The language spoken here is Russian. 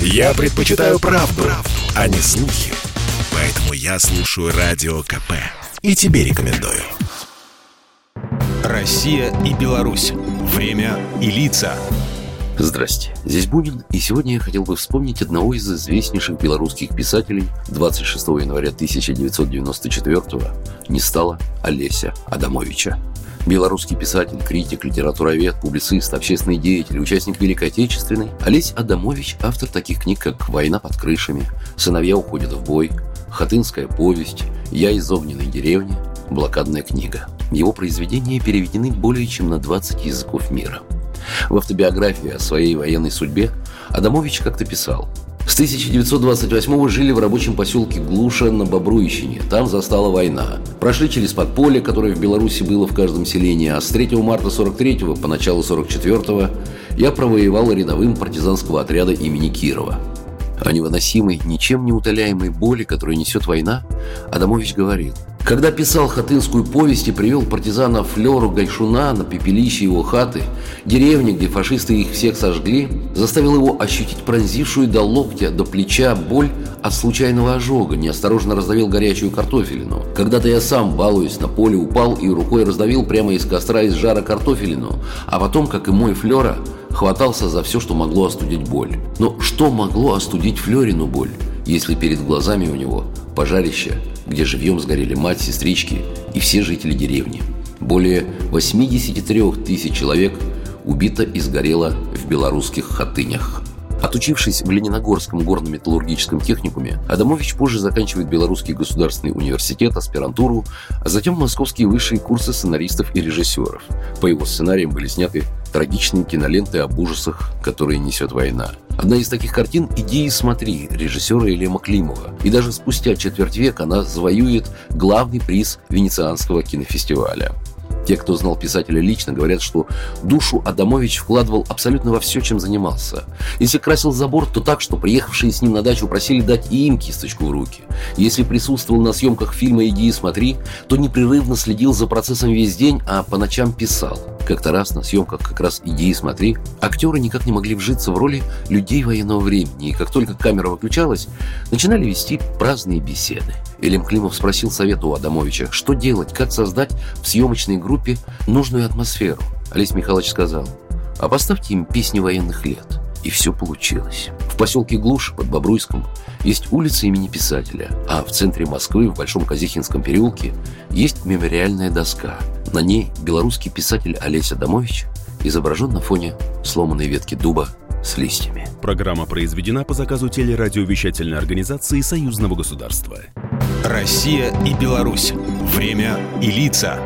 Я предпочитаю правду, правду, а не слухи. Поэтому я слушаю Радио КП. И тебе рекомендую. Россия и Беларусь. Время и лица. Здрасте, здесь Бунин, и сегодня я хотел бы вспомнить одного из известнейших белорусских писателей 26 января 1994 не стало Олеся Адамовича. Белорусский писатель, критик, литературовед, публицист, общественный деятель, участник Великой Отечественной, Олесь Адамович – автор таких книг, как «Война под крышами», «Сыновья уходят в бой», «Хатынская повесть», «Я из огненной деревни», «Блокадная книга». Его произведения переведены более чем на 20 языков мира. В автобиографии о своей военной судьбе Адамович как-то писал – с 1928 жили в рабочем поселке Глуша на Бобруищине. Там застала война. Прошли через подполье, которое в Беларуси было в каждом селении, а с 3 марта 43 по начало 44 я провоевал рядовым партизанского отряда имени Кирова. О невыносимой, ничем не утоляемой боли, которую несет война, Адамович говорил – когда писал хатынскую повесть и привел партизана Флеру Гайшуна на пепелище его хаты, деревни, где фашисты их всех сожгли, заставил его ощутить пронзившую до локтя, до плеча боль от случайного ожога, неосторожно раздавил горячую картофелину. Когда-то я сам, балуясь на поле, упал и рукой раздавил прямо из костра из жара картофелину, а потом, как и мой Флера, хватался за все, что могло остудить боль. Но что могло остудить Флерину боль, если перед глазами у него пожарище, где живьем сгорели мать, сестрички и все жители деревни. Более 83 тысяч человек убито и сгорело в белорусских хатынях. Отучившись в Лениногорском горно-металлургическом техникуме, Адамович позже заканчивает Белорусский государственный университет, аспирантуру, а затем московские высшие курсы сценаристов и режиссеров. По его сценариям были сняты трагичные киноленты об ужасах, которые несет война. Одна из таких картин «Иди и смотри» режиссера Елема Климова. И даже спустя четверть века она завоюет главный приз Венецианского кинофестиваля. Те, кто знал писателя лично, говорят, что душу Адамович вкладывал абсолютно во все, чем занимался. Если красил забор, то так, что приехавшие с ним на дачу просили дать и им кисточку в руки. Если присутствовал на съемках фильма «Иди и смотри», то непрерывно следил за процессом весь день, а по ночам писал. Как-то раз на съемках как раз «Иди и смотри» актеры никак не могли вжиться в роли людей военного времени, и как только камера выключалась, начинали вести праздные беседы. Элем Климов спросил совета у Адамовича, что делать, как создать в съемочной группе нужную атмосферу. Олесь Михайлович сказал, а поставьте им песни военных лет. И все получилось. В поселке Глуш под Бобруйском есть улица имени писателя, а в центре Москвы, в Большом Казихинском переулке, есть мемориальная доска. На ней белорусский писатель Олесь Адамович изображен на фоне сломанной ветки дуба с листьями. Программа произведена по заказу телерадиовещательной организации Союзного государства. Россия и Беларусь. Время и лица.